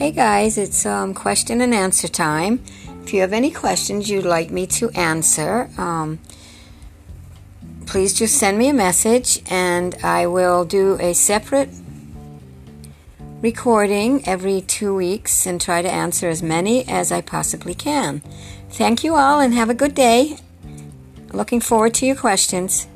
Hey guys, it's um, question and answer time. If you have any questions you'd like me to answer, um, please just send me a message and I will do a separate recording every two weeks and try to answer as many as I possibly can. Thank you all and have a good day. Looking forward to your questions.